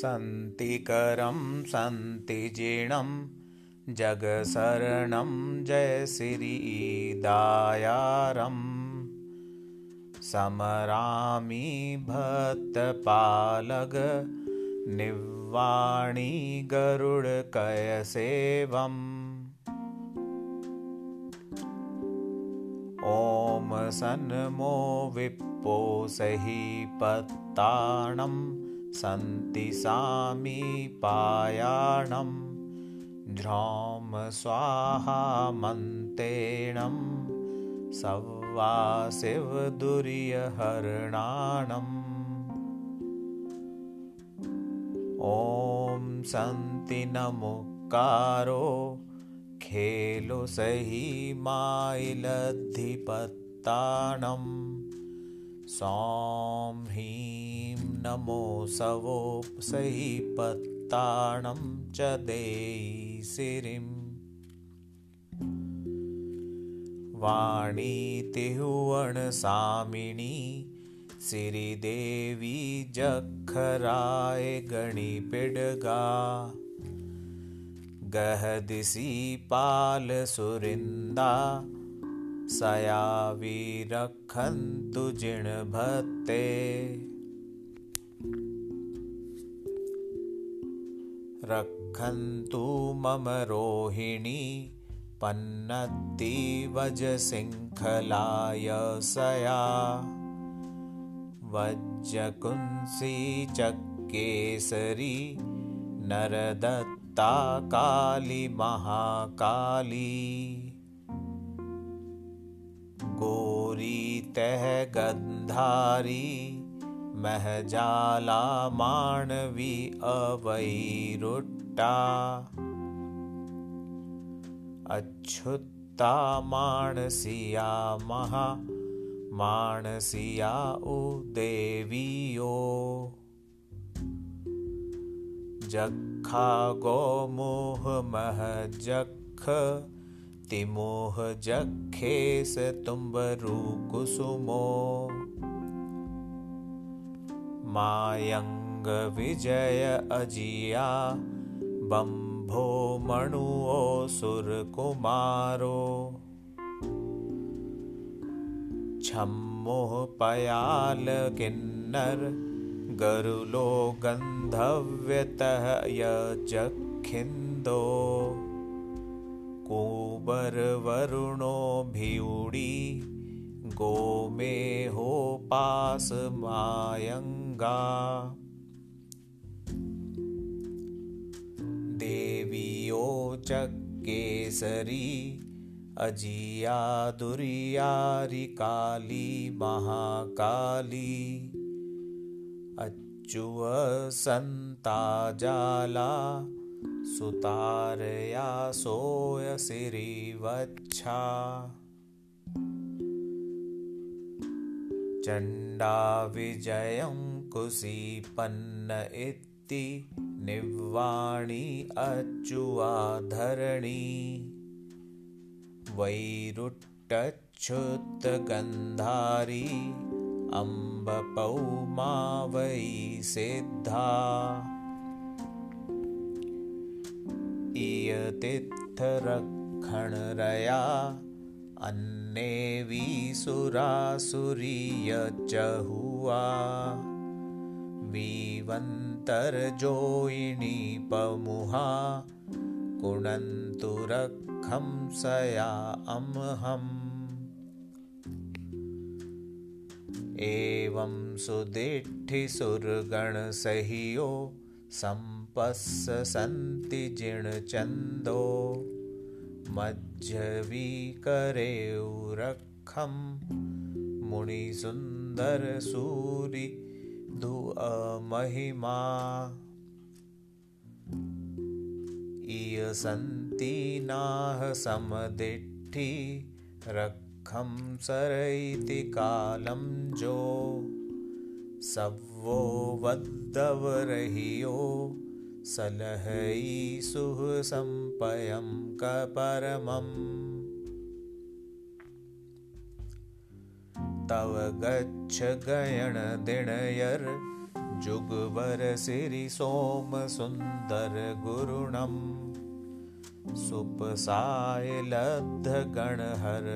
सन्ति करं सन्ति जिणं जगशरणं जयसिरीदायारम् समरामि भक्तपालग निवाणी गरुडकयसेवम् ॐ सन्मो विप्पो सही पत्ताणं सन्ति सामीपायाणं ध्रौम स्वाहा मन्तेणं सव्वा शिवदुर्यहरणाणम् ॐ सन्ति नमुकारो खेलो सही मायिलद्धिपत्ताणं सौं ह्रीं नमो सवोपसही पत्ताणं च देयि सिरिम् वाणीतिहुवणसामिणी सिरिदेवी जखराय गणिपिडगा गहदिसि पालसुरिन्दा सयाविरखन्तु जिणभत्ते। रखन्तु मम रोहिणी पन्नत्तिवजशृङ्खलाय सया। वज्रकुंसी काली महाकाली तह गन्धारी महजाला माणवी अवैरुट्टा। अच्युत्ता माणसिया महा माणसिया उदेवीयो जखा गोमोह महजख तिमोह जखेस तुम्बरु कुसुमो। मायंग विजय अजिया बंभो मणुओ सुर कुमारो। छम्मोह पयाल किन्नर, गरुलो गन्धव्यतः यजखिन्दो। कुबरवरुणो गोमेहोपासमायङ्गा देवीयो च केसरी अजिया दुर्यारि काली महाकाली अच्युवसन्ताजाला सुतारया सोयसिरिवच्छा। चण्डा विजयं कुशीपन्न इति निवाणी अच्युवाधरणी वैरुट्टच्छुतगन्धारी अम्बपौमा वै सिद्धा इयतित्थरक्षणरया अन्नेवीसुरासुरीयचहुआ विवन्तर्जोयिणीपमुहा कुणन्तुरखं सया अम्हम्। एवं सुदिष्ठिसुरगणसह्यो सम्पस्स सन्ति जिणचन्दो मज्जवीकरेरखं मुनिसुन्दरसूरिधुअमहिमा इयसन्ति नाह समदिष्ठि रक् खं सरैति कालं जो सवो वद्दवरहियो सलहयिसुः सम्पयं कपरमम् तव गच्छ गयणदिणयर् जुगवर सिरि सोम सुन्दर गुरुणम् सुपसाय लब्ध गणहर